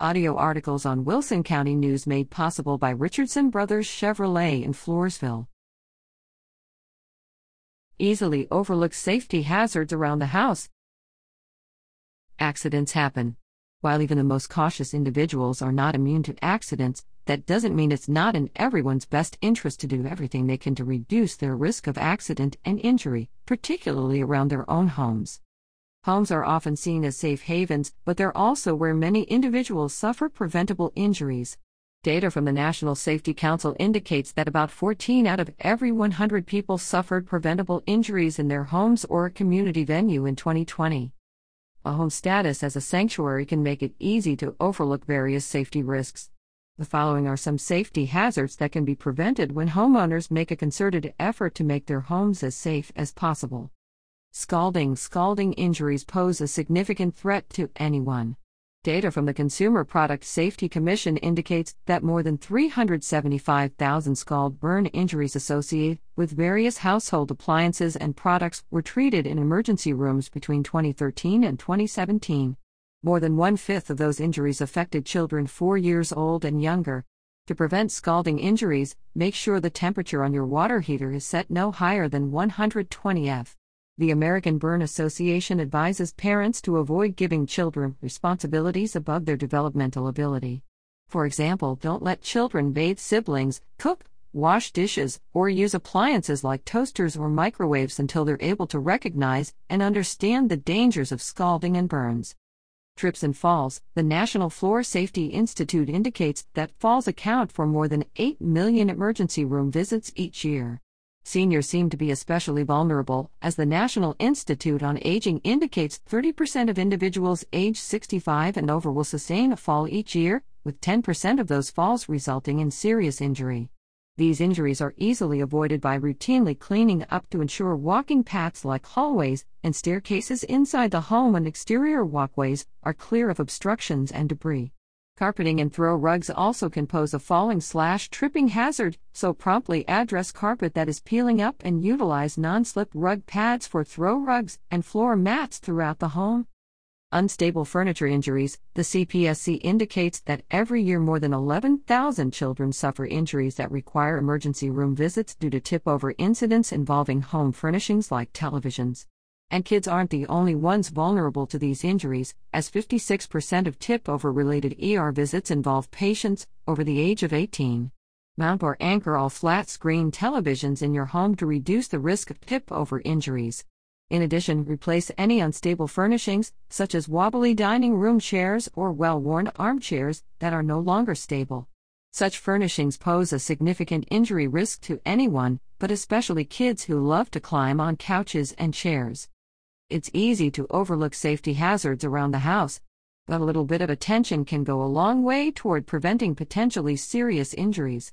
Audio articles on Wilson County News made possible by Richardson Brothers Chevrolet in Floresville. Easily overlooked safety hazards around the house. Accidents happen. While even the most cautious individuals are not immune to accidents, that doesn't mean it's not in everyone's best interest to do everything they can to reduce their risk of accident and injury, particularly around their own homes. Homes are often seen as safe havens, but they're also where many individuals suffer preventable injuries. Data from the National Safety Council indicates that about 14 out of every 100 people suffered preventable injuries in their homes or a community venue in 2020. A home status as a sanctuary can make it easy to overlook various safety risks. The following are some safety hazards that can be prevented when homeowners make a concerted effort to make their homes as safe as possible. Scalding Scalding injuries pose a significant threat to anyone. Data from the Consumer Product Safety Commission indicates that more than 375,000 scald burn injuries associated with various household appliances and products were treated in emergency rooms between 2013 and 2017. More than one fifth of those injuries affected children 4 years old and younger. To prevent scalding injuries, make sure the temperature on your water heater is set no higher than 120 F. The American Burn Association advises parents to avoid giving children responsibilities above their developmental ability. For example, don't let children bathe siblings, cook, wash dishes, or use appliances like toasters or microwaves until they're able to recognize and understand the dangers of scalding and burns. Trips and falls. The National Floor Safety Institute indicates that falls account for more than 8 million emergency room visits each year. Seniors seem to be especially vulnerable, as the National Institute on Aging indicates 30% of individuals age 65 and over will sustain a fall each year, with 10% of those falls resulting in serious injury. These injuries are easily avoided by routinely cleaning up to ensure walking paths like hallways and staircases inside the home and exterior walkways are clear of obstructions and debris. Carpeting and throw rugs also can pose a falling slash tripping hazard, so promptly address carpet that is peeling up and utilize non slip rug pads for throw rugs and floor mats throughout the home. Unstable furniture injuries The CPSC indicates that every year more than 11,000 children suffer injuries that require emergency room visits due to tip over incidents involving home furnishings like televisions. And kids aren't the only ones vulnerable to these injuries, as 56% of tip over related ER visits involve patients over the age of 18. Mount or anchor all flat screen televisions in your home to reduce the risk of tip over injuries. In addition, replace any unstable furnishings, such as wobbly dining room chairs or well worn armchairs, that are no longer stable. Such furnishings pose a significant injury risk to anyone, but especially kids who love to climb on couches and chairs. It's easy to overlook safety hazards around the house, but a little bit of attention can go a long way toward preventing potentially serious injuries.